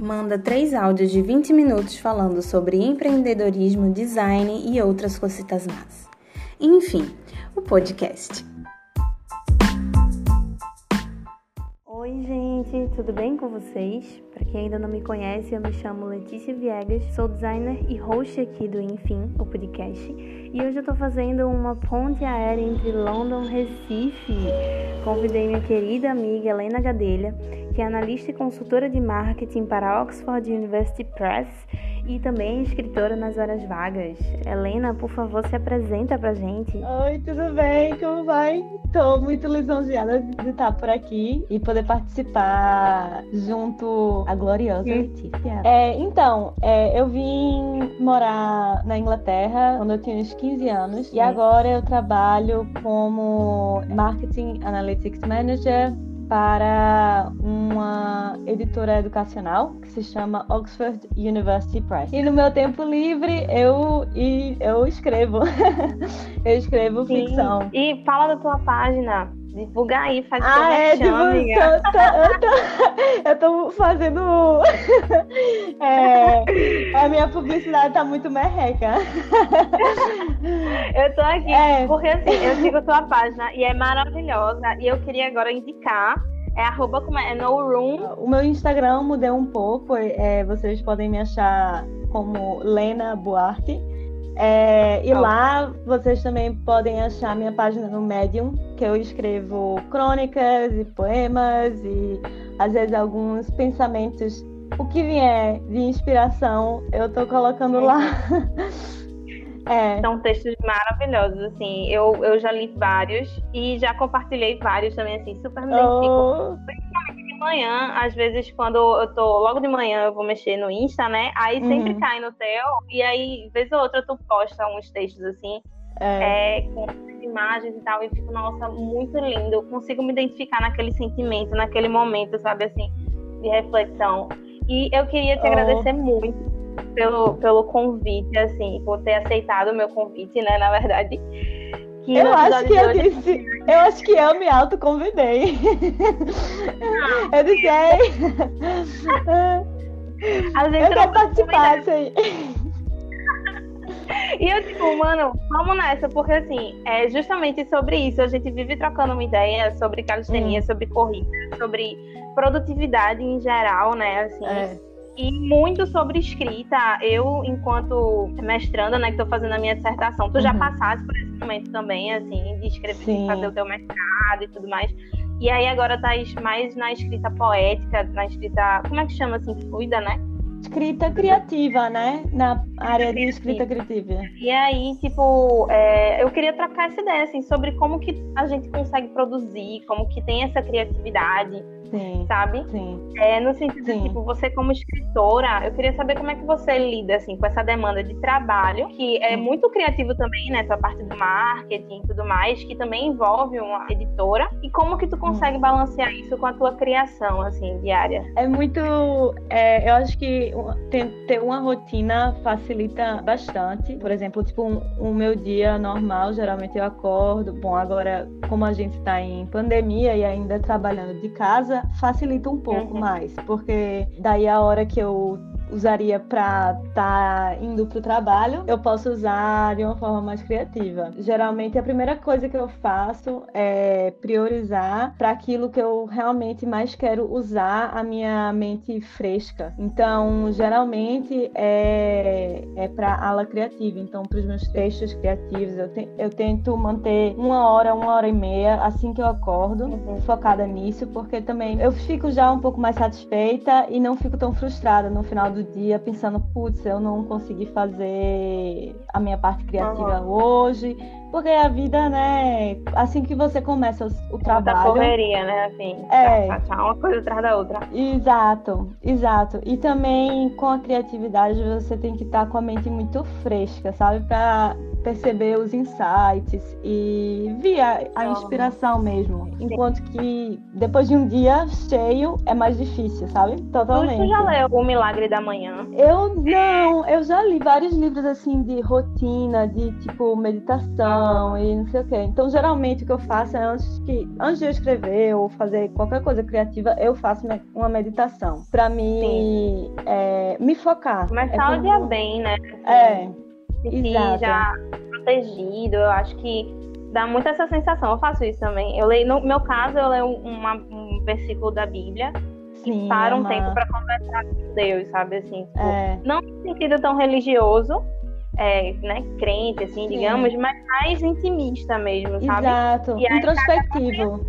Manda três áudios de 20 minutos falando sobre empreendedorismo, design e outras cositas más. Enfim, o podcast. Oi, gente, tudo bem com vocês? Para quem ainda não me conhece, eu me chamo Letícia Viegas, sou designer e host aqui do Enfim, o podcast. E hoje eu tô fazendo uma ponte aérea entre London e Recife. Convidei minha querida amiga Helena Gadelha, que é analista e consultora de marketing para a Oxford University Press e também escritora nas horas vagas. Helena, por favor, se apresenta pra gente. Oi, tudo bem? Como vai? Estou muito lisonjeada de estar por aqui e poder participar junto à gloriosa Letícia. É, então, é, eu vim morar na Inglaterra quando eu tinha uns 15 anos Sim. e agora eu trabalho como Marketing Analytics Manager para uma editora educacional que se chama Oxford University Press. E no meu tempo livre eu eu escrevo. eu escrevo Sim. ficção. E fala da tua página. Divulga aí, faz ah, é, tipo, eu, tô, eu, tô, eu tô fazendo. é, a minha publicidade tá muito merreca. eu tô aqui, é. porque assim, eu sigo tua página e é maravilhosa. E eu queria agora indicar é arroba como é? é no room. O meu Instagram mudei um pouco. É, vocês podem me achar como Lena Buarque. É, e oh. lá vocês também podem achar minha página no Medium, que eu escrevo crônicas e poemas e às vezes alguns pensamentos. O que vier de inspiração, eu tô colocando é. lá. É. São textos maravilhosos, assim. Eu, eu já li vários e já compartilhei vários também, assim, super me identifico. Oh. Manhã, às vezes, quando eu tô logo de manhã, eu vou mexer no Insta, né? Aí sempre uhum. cai no teu, e aí, vez ou outra, tu posta uns textos assim. É. É, com imagens e tal, e fico, nossa, muito lindo. Eu consigo me identificar naquele sentimento, naquele momento, sabe, assim, de reflexão. E eu queria te oh. agradecer muito pelo, pelo convite, assim, por ter aceitado o meu convite, né, na verdade. Que eu acho que eu hoje... disse, eu acho que eu me autoconvidei. Ah, eu disse, gente eu quero participar, assim. E eu, tipo, mano, vamos nessa, porque assim, é justamente sobre isso. A gente vive trocando uma ideia sobre calistenia, hum. sobre corrida, sobre produtividade em geral, né? Assim, é e muito sobre escrita. Eu, enquanto mestranda, né, que estou fazendo a minha dissertação, tu uhum. já passaste por esse momento também, assim, de escrever, de fazer o teu mestrado e tudo mais. E aí agora tá mais na escrita poética, na escrita, como é que chama assim, fluida, né? Escrita criativa, né? Na área de escrita criativa. E aí, tipo, é, eu queria trocar essa ideia, assim, sobre como que a gente consegue produzir, como que tem essa criatividade Sim, sabe? Sim. É, no sentido sim. de, tipo, você como escritora, eu queria saber como é que você lida, assim, com essa demanda de trabalho, que é muito criativo também, né? Tua parte do marketing e tudo mais, que também envolve uma editora. E como que tu consegue hum. balancear isso com a tua criação, assim, diária? É muito... É, eu acho que ter uma rotina facilita bastante. Por exemplo, tipo, um, um meu dia normal, geralmente eu acordo. Bom, agora, como a gente está em pandemia e ainda trabalhando de casa, facilita um pouco uhum. mais, porque daí a hora que eu usaria para estar tá indo para o trabalho, eu posso usar de uma forma mais criativa. Geralmente, a primeira coisa que eu faço é priorizar para aquilo que eu realmente mais quero usar a minha mente fresca. Então, geralmente é, é para ala criativa. Então, para os meus textos criativos, eu, te, eu tento manter uma hora, uma hora e meia assim que eu acordo, uhum. focada nisso, porque também eu fico já um pouco mais satisfeita e não fico tão frustrada no final do do dia pensando, putz, eu não consegui fazer a minha parte criativa uhum. hoje, porque a vida, né, assim que você começa o, o trabalho. Da correria, né, assim, é, tá, tá, uma coisa atrás da outra. Exato, exato. E também com a criatividade você tem que estar com a mente muito fresca, sabe, para perceber os insights e via a inspiração mesmo. Enquanto que depois de um dia cheio é mais difícil, sabe? Totalmente. Tu já leu O Milagre da Manhã? Eu não, eu já li vários livros assim de rotina, de tipo meditação e não sei o quê. Então, geralmente o que eu faço é antes que antes de eu escrever ou fazer qualquer coisa criativa, eu faço uma meditação para me é, me focar. Começar é o dia bem, né? É. E já protegido, eu acho que dá muito essa sensação. Eu faço isso também. Eu leio, no meu caso, eu leio uma, um versículo da Bíblia Sim, para um tempo para conversar com Deus, sabe? Assim, tipo, é. não no sentido tão religioso, é, né, crente, assim, Sim. digamos, mas mais intimista mesmo, sabe? Exato, e introspectivo.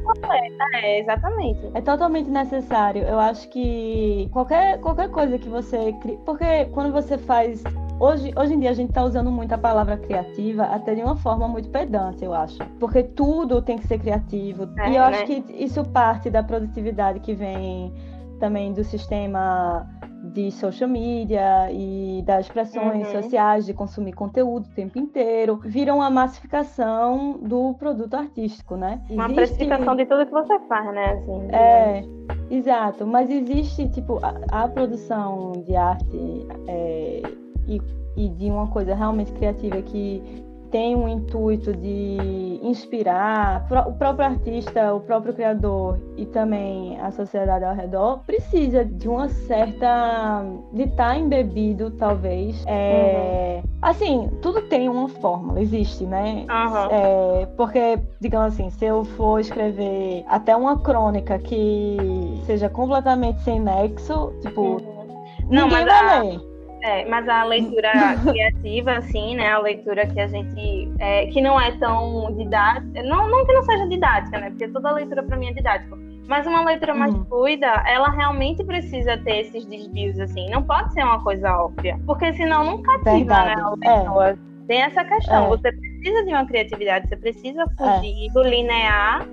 É, exatamente. É totalmente necessário. Eu acho que qualquer, qualquer coisa que você cria. Porque quando você faz. Hoje, hoje em dia a gente está usando muito a palavra criativa até de uma forma muito pedante, eu acho. Porque tudo tem que ser criativo. É, e eu né? acho que isso parte da produtividade que vem também do sistema de social media e das pressões uhum. sociais de consumir conteúdo o tempo inteiro, viram a massificação do produto artístico, né? Uma existe... precificação de tudo que você faz, né? Assim, é, exato. Mas existe, tipo, a, a produção de arte é, e, e de uma coisa realmente criativa que tem um intuito de inspirar o próprio artista, o próprio criador e também a sociedade ao redor, precisa de uma certa. de estar tá embebido, talvez. É... Uhum. Assim, tudo tem uma fórmula, existe, né? Uhum. É... Porque, digamos assim, se eu for escrever até uma crônica que seja completamente sem nexo, tipo. Uhum. Não, mas vai a... ler. É, mas a leitura criativa, assim, né? A leitura que a gente. É, que não é tão didática. Não, não que não seja didática, né? Porque toda leitura para mim é didática. Mas uma leitura mais uhum. fluida, ela realmente precisa ter esses desvios, assim. Não pode ser uma coisa óbvia. Porque senão não cativa, né? A pessoa. É. Tem essa questão. É. Você precisa de uma criatividade, você precisa fugir é. do linear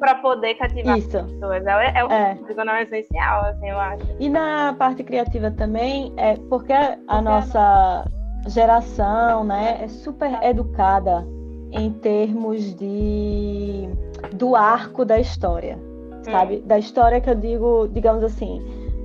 para poder cativar Isso. as pessoas. É, é o é. é essencial, assim, eu acho. E na parte criativa também, é porque a nossa geração, né, é super educada em termos de do arco da história, sabe? Hum. Da história que eu digo, digamos assim,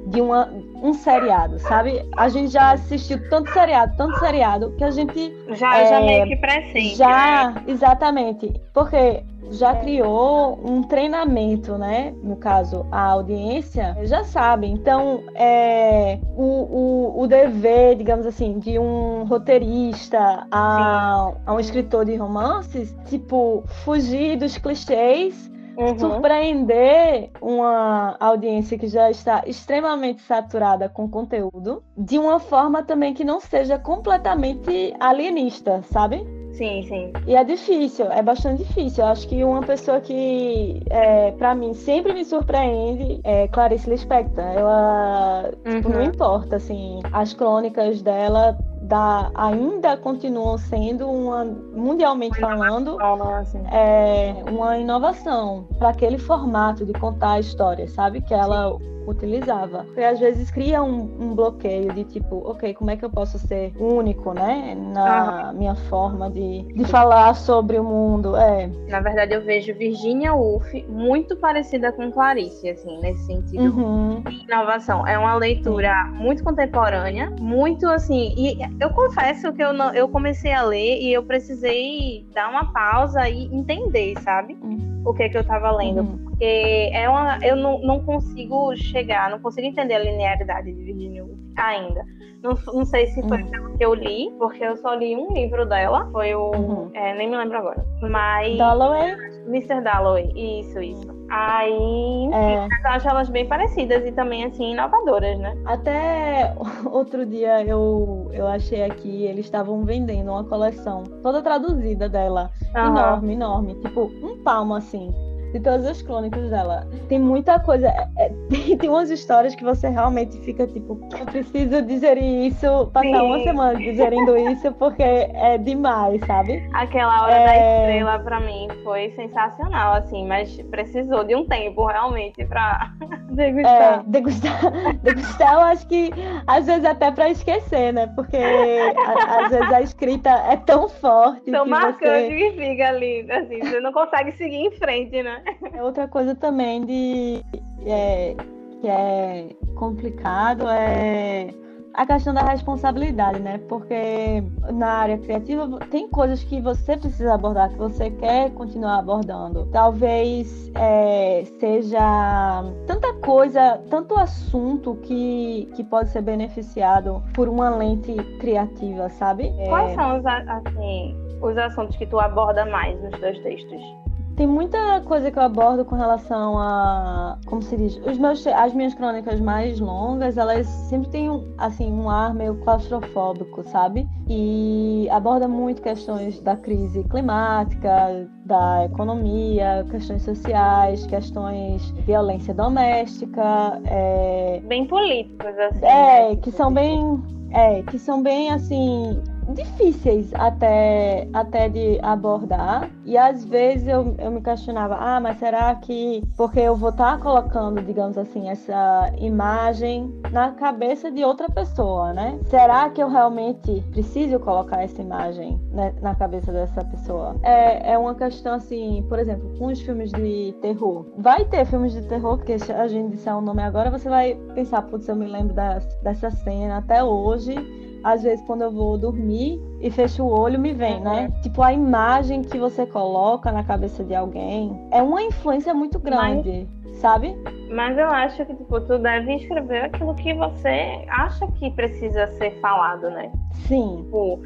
de uma, um seriado, sabe? A gente já assistiu tanto seriado, tanto seriado, que a gente. Já, é, já meio que presente. Já, né? exatamente. Porque já criou um treinamento, né? No caso, a audiência já sabe. Então, é, o, o, o dever, digamos assim, de um roteirista a, a um escritor de romances, tipo, fugir dos clichês Uhum. surpreender uma audiência que já está extremamente saturada com conteúdo de uma forma também que não seja completamente alienista, sabe? Sim, sim. E é difícil, é bastante difícil. Eu acho que uma pessoa que, é, para mim, sempre me surpreende é Clarice Lispector. Ela, uhum. tipo, não uhum. importa, assim, as crônicas dela da, ainda continuam sendo uma, mundialmente falando, assim. é, uma inovação para aquele formato de contar a história, sabe? Que ela Sim utilizava. Porque às vezes cria um, um, bloqueio de tipo, ok, como é que eu posso ser único, né? Na minha forma de, de falar sobre o mundo. É. Na verdade, eu vejo Virginia Woolf muito parecida com Clarice, assim, nesse sentido uhum. de inovação. É uma leitura Sim. muito contemporânea, muito assim. E eu confesso que eu, não, eu comecei a ler e eu precisei dar uma pausa e entender, sabe? Uhum. O que é que eu tava lendo. Uhum. Porque é uma, eu não, não consigo chegar, não consigo entender a linearidade de Virginia Woolf ainda. Não, não sei se foi uhum. que eu li, porque eu só li um livro dela. Foi o. Uhum. É, nem me lembro agora. Mas. Dalloway? Mr. Dalloway, isso, isso. Aí, é. eu acho elas bem parecidas e também, assim, inovadoras, né? Até outro dia eu, eu achei aqui, eles estavam vendendo uma coleção toda traduzida dela. Uhum. Enorme, enorme. Tipo, um palmo assim de todas as crônicas dela. Tem muita coisa. É, é tem, tem umas histórias que você realmente fica tipo, eu preciso digerir isso, passar Sim. uma semana digerindo isso, porque é demais, sabe? Aquela hora é... da estrela pra mim foi sensacional, assim, mas precisou de um tempo realmente pra degustar. É, degustar. Degustar, eu acho que às vezes até pra esquecer, né? Porque a, às vezes a escrita é tão forte. Tão marcante você... que fica ali, assim, você não consegue seguir em frente, né? É outra coisa também de é, que é complicado é a questão da responsabilidade, né? Porque na área criativa tem coisas que você precisa abordar, que você quer continuar abordando. Talvez é, seja tanta coisa, tanto assunto que, que pode ser beneficiado por uma lente criativa, sabe? Quais é... são os, assim, os assuntos que tu aborda mais nos teus textos? Tem muita coisa que eu abordo com relação a, como se diz, os meus, as minhas crônicas mais longas, elas sempre têm um, assim um ar meio claustrofóbico, sabe? E aborda muito questões da crise climática, da economia, questões sociais, questões de violência doméstica, é... bem políticos assim. É, né? que são bem, é, que são bem assim difíceis até, até de abordar. E às vezes eu, eu me questionava, ah, mas será que porque eu vou estar tá colocando, digamos assim, essa imagem na cabeça de outra pessoa, né? Será que eu realmente preciso colocar essa imagem né, na cabeça dessa pessoa? É, é uma questão assim, por exemplo, com os filmes de terror. Vai ter filmes de terror, porque a gente disser o um nome agora, você vai pensar, putz, eu me lembro dessa cena até hoje às vezes quando eu vou dormir e fecho o olho, me vem, né? Uhum. Tipo, a imagem que você coloca na cabeça de alguém é uma influência muito grande, mas, sabe? Mas eu acho que, tipo, tu deve escrever aquilo que você acha que precisa ser falado, né? Sim. Tipo,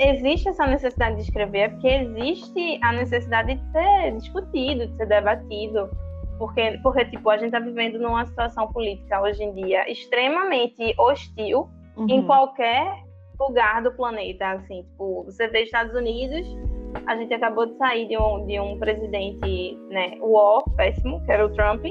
existe essa necessidade de escrever, é porque existe a necessidade de ser discutido, de ser debatido. Porque, porque, tipo, a gente está vivendo numa situação política hoje em dia extremamente hostil uhum. em qualquer lugar do planeta. Assim, tipo, você vê Estados Unidos, a gente acabou de sair de um, de um presidente, né, o péssimo, que era o Trump,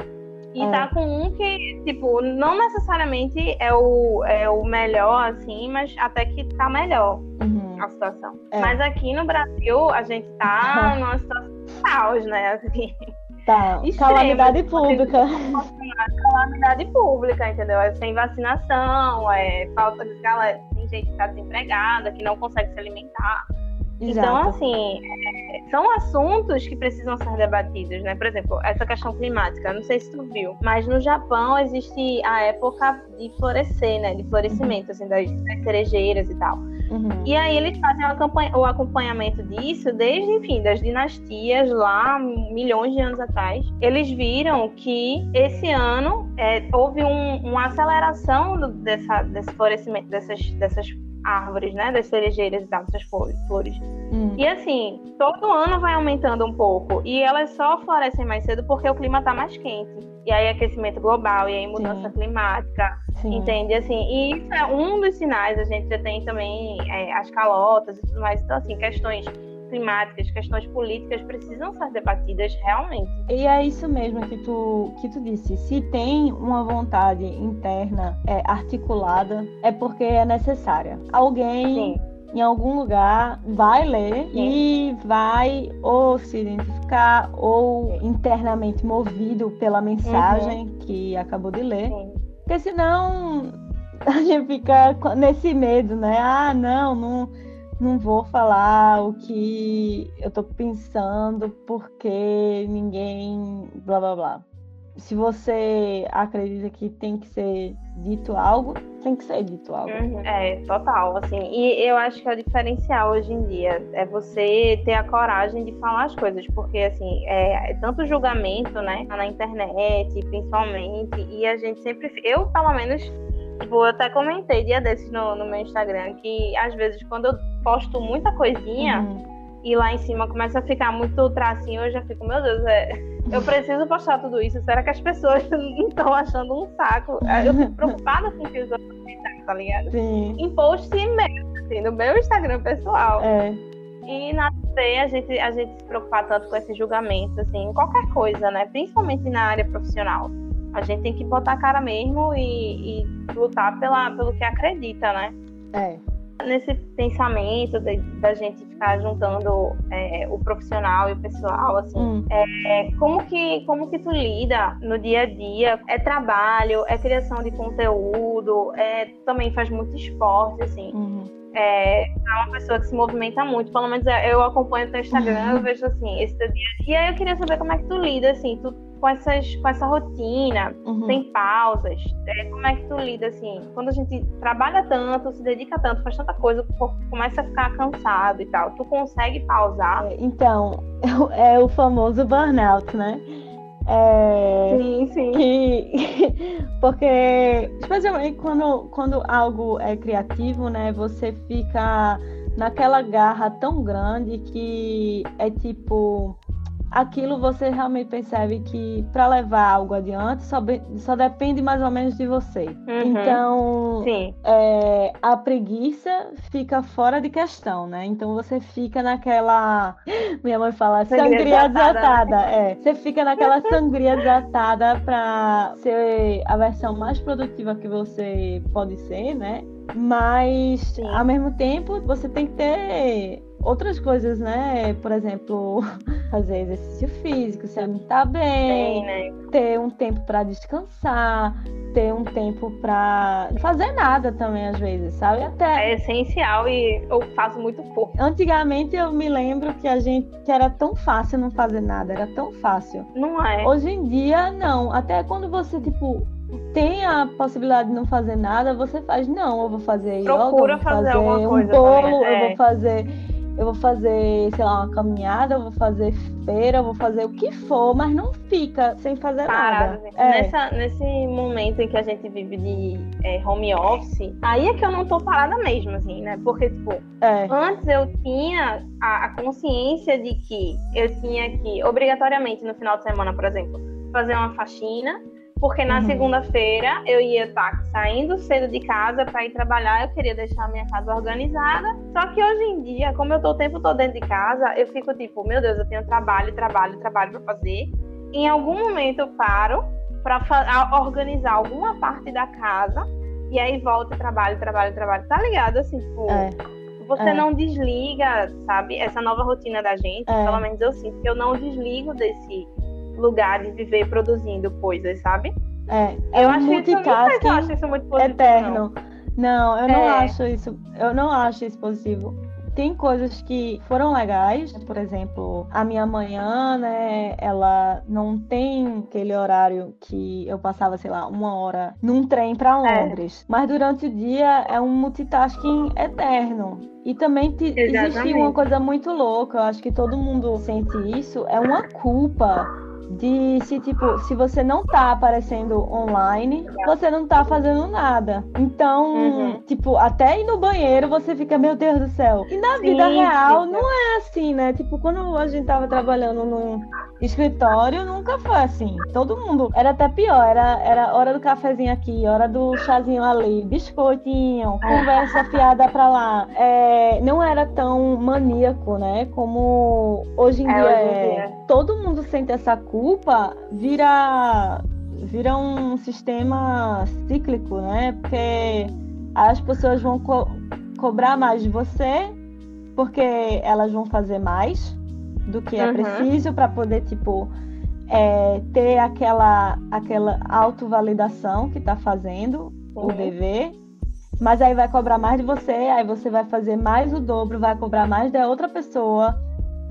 e é. tá com um que, tipo, não necessariamente é o, é o melhor, assim, mas até que tá melhor uhum. a situação. É. Mas aqui no Brasil, a gente tá numa situação caos, né, assim. Tá, Extremo, calamidade pública. Calamidade pública, entendeu? É sem vacinação, é falta de galera, tem gente que está desempregada, que não consegue se alimentar. Então, Exato. Então, assim, é, são assuntos que precisam ser debatidos, né? Por exemplo, essa questão climática, não sei se tu viu, mas no Japão existe a época de florescer, né? De florescimento, assim, das cerejeiras e tal. Uhum. E aí eles fazem o acompanhamento disso desde, enfim, das dinastias lá, milhões de anos atrás. Eles viram que esse ano é, houve um, uma aceleração dessa, desse florescimento, dessas, dessas árvores, né? Das cerejeiras e essas flores. flores. Hum. E assim, todo ano vai aumentando um pouco. E elas só florescem mais cedo porque o clima tá mais quente. E aí aquecimento global, e aí mudança Sim. climática. Sim. Entende? Assim, e isso é um dos sinais. A gente já tem também é, as calotas e tudo mais. Então, assim, questões climáticas, questões políticas precisam ser debatidas realmente. E é isso mesmo que tu, que tu disse. Se tem uma vontade interna é, articulada, é porque é necessária. Alguém. Sim em algum lugar vai ler Sim. e vai ou se identificar ou internamente movido pela mensagem uhum. que acabou de ler. Sim. Porque senão a gente fica nesse medo, né? Ah, não, não não vou falar o que eu tô pensando porque ninguém blá blá blá. Se você acredita que tem que ser dito algo, tem que ser dito algo. Uhum. É, total, assim. E eu acho que é o diferencial hoje em dia é você ter a coragem de falar as coisas, porque assim, é, é tanto julgamento, né, na internet, principalmente, e a gente sempre, eu pelo menos Tipo, eu até comentei dia desses no, no meu Instagram que às vezes quando eu posto muita coisinha uhum. e lá em cima começa a ficar muito tracinho, eu já fico, meu Deus, é, eu preciso postar tudo isso. Será que as pessoas não estão achando um saco? Eu fico preocupada com o que os outros pensam, tá ligado? Sim. Em post mesmo, assim, no meu Instagram pessoal. É. E na TV a gente, a gente se preocupar tanto com esses julgamentos, assim, em qualquer coisa, né? Principalmente na área profissional. A gente tem que botar a cara mesmo e, e lutar pela, pelo que acredita, né? É nesse pensamento da gente ficar juntando é, o profissional e o pessoal, assim, hum. é, como que como que tu lida no dia a dia? É trabalho, é criação de conteúdo, é também faz muito esporte, assim. Uhum. É, é uma pessoa que se movimenta muito, pelo menos é, eu acompanho o teu Instagram, uhum. eu vejo assim, esse teu dia a dia, eu queria saber como é que tu lida, assim, tu com, essas, com essa rotina, uhum. sem pausas? É, como é que tu lida, assim? Quando a gente trabalha tanto, se dedica tanto, faz tanta coisa, o corpo começa a ficar cansado e tal. Tu consegue pausar? É, então, é o famoso burnout, né? É, sim, sim. Que, porque, especialmente quando, quando algo é criativo, né? Você fica naquela garra tão grande que é tipo aquilo você realmente percebe que para levar algo adiante só, só depende mais ou menos de você. Uhum. Então, é, a preguiça fica fora de questão, né? Então você fica naquela. Minha mãe fala sangria, sangria desatada. Né? É, você fica naquela sangria desatada para ser a versão mais produtiva que você pode ser, né? Mas, Sim. ao mesmo tempo, você tem que ter outras coisas, né? Por exemplo, fazer exercício físico, se alimentar bem, né? ter um tempo para descansar, ter um tempo para fazer nada também às vezes, sabe? Até é essencial e eu faço muito pouco. Antigamente eu me lembro que a gente que era tão fácil não fazer nada, era tão fácil. Não é. Hoje em dia não, até quando você tipo tem a possibilidade de não fazer nada, você faz, não, eu vou fazer Procura yoga, vou fazer, fazer um bolo, também, eu vou fazer eu vou fazer, sei lá, uma caminhada, eu vou fazer feira, eu vou fazer o que for, mas não fica sem fazer Parado, nada. É. Nessa, nesse momento em que a gente vive de é, home office, aí é que eu não tô parada mesmo, assim, né? Porque, tipo, é. antes eu tinha a, a consciência de que eu tinha que, obrigatoriamente, no final de semana, por exemplo, fazer uma faxina porque na uhum. segunda-feira eu ia estar saindo cedo de casa para ir trabalhar, eu queria deixar a minha casa organizada. Só que hoje em dia, como eu tô o tempo todo dentro de casa, eu fico tipo, meu Deus, eu tenho trabalho, trabalho, trabalho para fazer. Em algum momento eu paro para organizar alguma parte da casa e aí volto trabalho, trabalho, trabalho. Tá ligado assim, tipo, é. você é. não desliga, sabe? Essa nova rotina da gente, é. pelo menos eu sinto que eu não desligo desse lugar de viver produzindo coisas, sabe? É, é eu um acho multitasking isso, acho isso muito positivo, eterno. Não, não eu não é. acho isso, eu não acho isso positivo. Tem coisas que foram legais, por exemplo, a minha manhã, né, ela não tem aquele horário que eu passava, sei lá, uma hora num trem para é. Londres. É. Mas durante o dia é um multitasking eterno. E também te, existe uma coisa muito louca, eu acho que todo mundo sente isso, é uma culpa de se tipo, se você não tá aparecendo online, você não tá fazendo nada. Então, uhum. tipo, até ir no banheiro você fica, meu Deus do céu. E na Sim, vida real não é assim, né? Tipo, quando a gente tava trabalhando num escritório, nunca foi assim. Todo mundo era até pior, era, era hora do cafezinho aqui, hora do chazinho ali, biscoitinho, conversa fiada pra lá. É, não era tão maníaco, né? Como hoje em é, dia hoje em é. Dia. Todo mundo sente essa culpa vira vira um sistema cíclico, né? Porque as pessoas vão co cobrar mais de você porque elas vão fazer mais do que é uhum. preciso para poder tipo é, ter aquela aquela autovalidação que está fazendo uhum. o dever mas aí vai cobrar mais de você aí você vai fazer mais o dobro vai cobrar mais da outra pessoa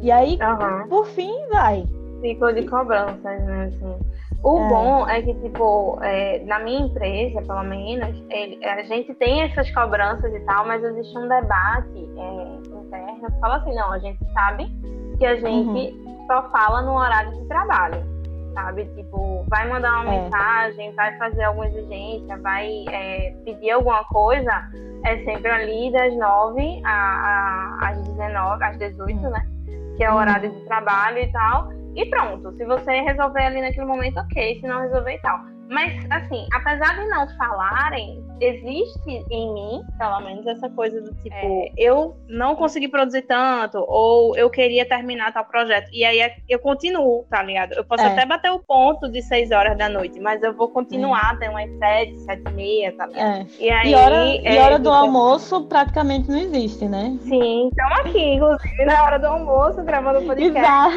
e aí uhum. por fim vai ciclo de cobranças, né? Assim. O é. bom é que, tipo, é, na minha empresa, pelo menos, ele, a gente tem essas cobranças e tal, mas existe um debate é, interno que fala assim, não, a gente sabe que a gente uhum. só fala no horário de trabalho, sabe? Tipo, vai mandar uma é. mensagem, vai fazer alguma exigência, vai é, pedir alguma coisa, é sempre ali das 9 às 19, às 18, uhum. né? Que é o horário de trabalho e tal. E pronto, se você resolver ali naquele momento, ok, se não resolver e tal. Mas, assim, apesar de não falarem, existe em mim, pelo menos, essa coisa do tipo, é, eu não consegui produzir tanto, ou eu queria terminar tal projeto. E aí eu continuo, tá ligado? Eu posso é. até bater o ponto de 6 horas da noite, mas eu vou continuar até umas 7, 7 e meia, tá ligado? É. E, aí, e hora, é, e hora do almoço praticamente não existe, né? Sim, estamos aqui, inclusive, na hora do almoço, gravando o podcast. Exato.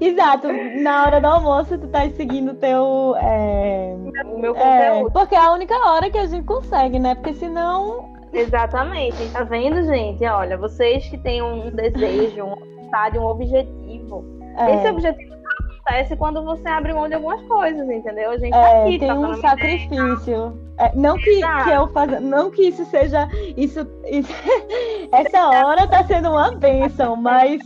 Exato. Na hora do almoço, tu tá seguindo o teu. É... O meu é, conteúdo. porque é a única hora que a gente consegue, né? Porque senão. Exatamente. Tá vendo, gente? Olha, vocês que têm um desejo, um vontade, um objetivo. É. Esse objetivo acontece quando você abre mão de algumas coisas, entendeu? A gente tá é, aqui, tem tá um sacrifício. É, não que, que eu faça, não que isso seja isso, isso essa hora tá sendo uma bênção, mas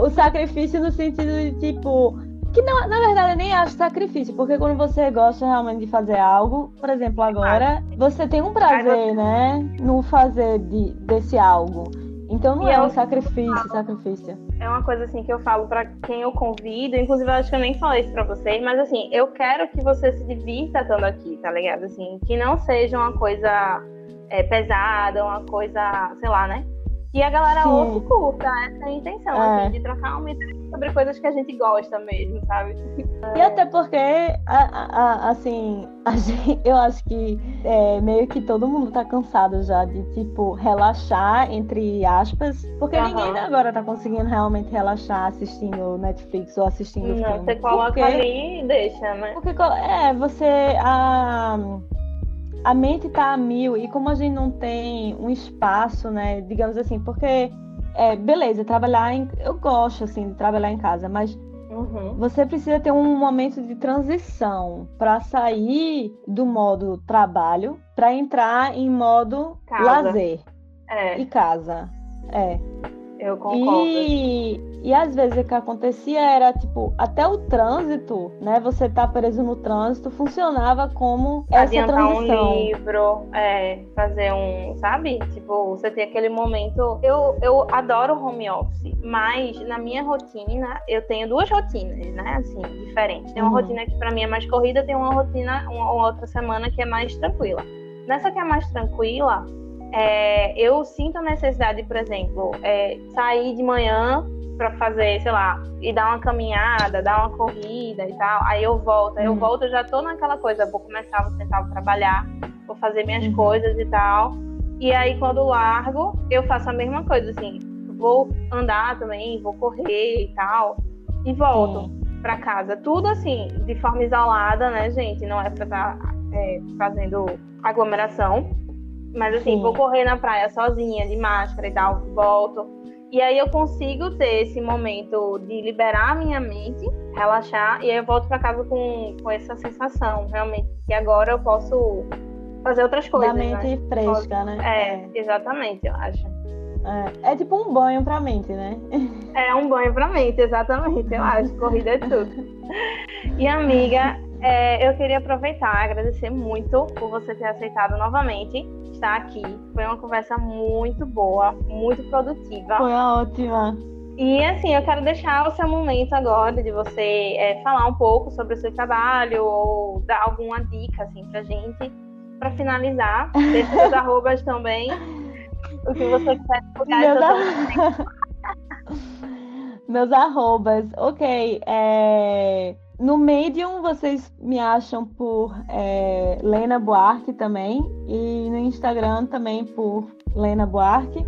o sacrifício no sentido de tipo que não, na verdade eu nem acho sacrifício, porque quando você gosta realmente de fazer algo, por exemplo, agora, você tem um prazer, né, no fazer de, desse algo. Então não e é um sacrifício, sacrifício. É uma coisa assim que eu falo para quem eu convido, inclusive eu acho que eu nem falei isso para vocês, mas assim, eu quero que você se divirta estando aqui, tá ligado? Assim, que não seja uma coisa é, pesada, uma coisa, sei lá, né? E a galera Sim. e curta. Essa é a intenção, é. assim, de trocar uma ideia sobre coisas que a gente gosta mesmo, sabe? E até porque, a, a, assim, a gente, eu acho que é, meio que todo mundo tá cansado já de, tipo, relaxar, entre aspas, porque uhum. ninguém agora tá conseguindo realmente relaxar assistindo Netflix ou assistindo Não, filme. Você coloca porque, ali e deixa, né? Porque, é, você... A, a mente tá a mil e como a gente não tem um espaço, né, digamos assim, porque é, beleza, trabalhar em, eu gosto assim de trabalhar em casa, mas uhum. você precisa ter um momento de transição para sair do modo trabalho para entrar em modo casa. lazer é. e casa. É. Eu concordo. E, e às vezes o que acontecia era, tipo, até o trânsito, né? Você tá preso no trânsito, funcionava como essa Adiantar transição. um livro, é, fazer um, sabe? Tipo, você tem aquele momento. Eu, eu adoro home office, mas na minha rotina, eu tenho duas rotinas, né? Assim, diferentes. Tem uma uhum. rotina que pra mim é mais corrida, tem uma rotina, uma outra semana que é mais tranquila. Nessa que é mais tranquila, é, eu sinto a necessidade, por exemplo, é, sair de manhã para fazer, sei lá, e dar uma caminhada, dar uma corrida e tal. Aí eu volto, aí eu uhum. volto, eu já tô naquela coisa, vou começar, vou tentar trabalhar, vou fazer minhas uhum. coisas e tal. E aí quando largo, eu faço a mesma coisa, assim, vou andar também, vou correr e tal, e volto para casa. Tudo assim, de forma isolada, né, gente? Não é pra estar tá, é, fazendo aglomeração. Mas assim, Sim. vou correr na praia sozinha, de máscara e tal, volto. E aí eu consigo ter esse momento de liberar a minha mente, relaxar, e aí eu volto para casa com, com essa sensação, realmente, que agora eu posso fazer outras coisas. Da mente né? fresca, né? É, exatamente, eu acho. É, é tipo um banho pra mente, né? É um banho pra mente, exatamente, eu acho. Corrida é tudo. E amiga, é, eu queria aproveitar, agradecer muito por você ter aceitado novamente estar aqui. Foi uma conversa muito boa, muito produtiva. Foi ótima. E assim, eu quero deixar o seu momento agora de você é, falar um pouco sobre o seu trabalho ou dar alguma dica assim pra gente para finalizar. Deixe seus arrobas também. O que você quiser divulgar. Meus, Meus arrobas. Ok. É... No Medium vocês me acham por é, Lena Buarque também e no Instagram também por Lena Buarque.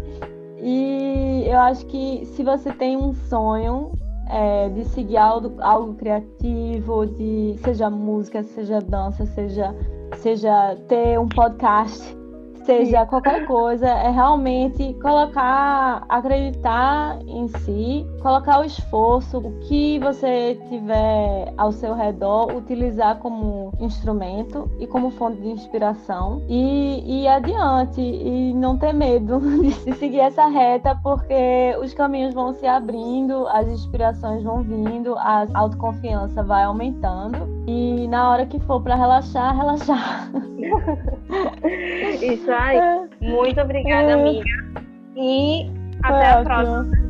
E eu acho que se você tem um sonho é, de seguir algo, algo criativo, de seja música, seja dança, seja, seja ter um podcast, seja qualquer coisa, é realmente colocar, acreditar em si, colocar o esforço, o que você tiver ao seu redor, utilizar como instrumento e como fonte de inspiração e, ir adiante e não ter medo de seguir essa reta, porque os caminhos vão se abrindo, as inspirações vão vindo, a autoconfiança vai aumentando e na hora que for para relaxar, relaxar. Isso muito obrigada, amiga. E até a próxima.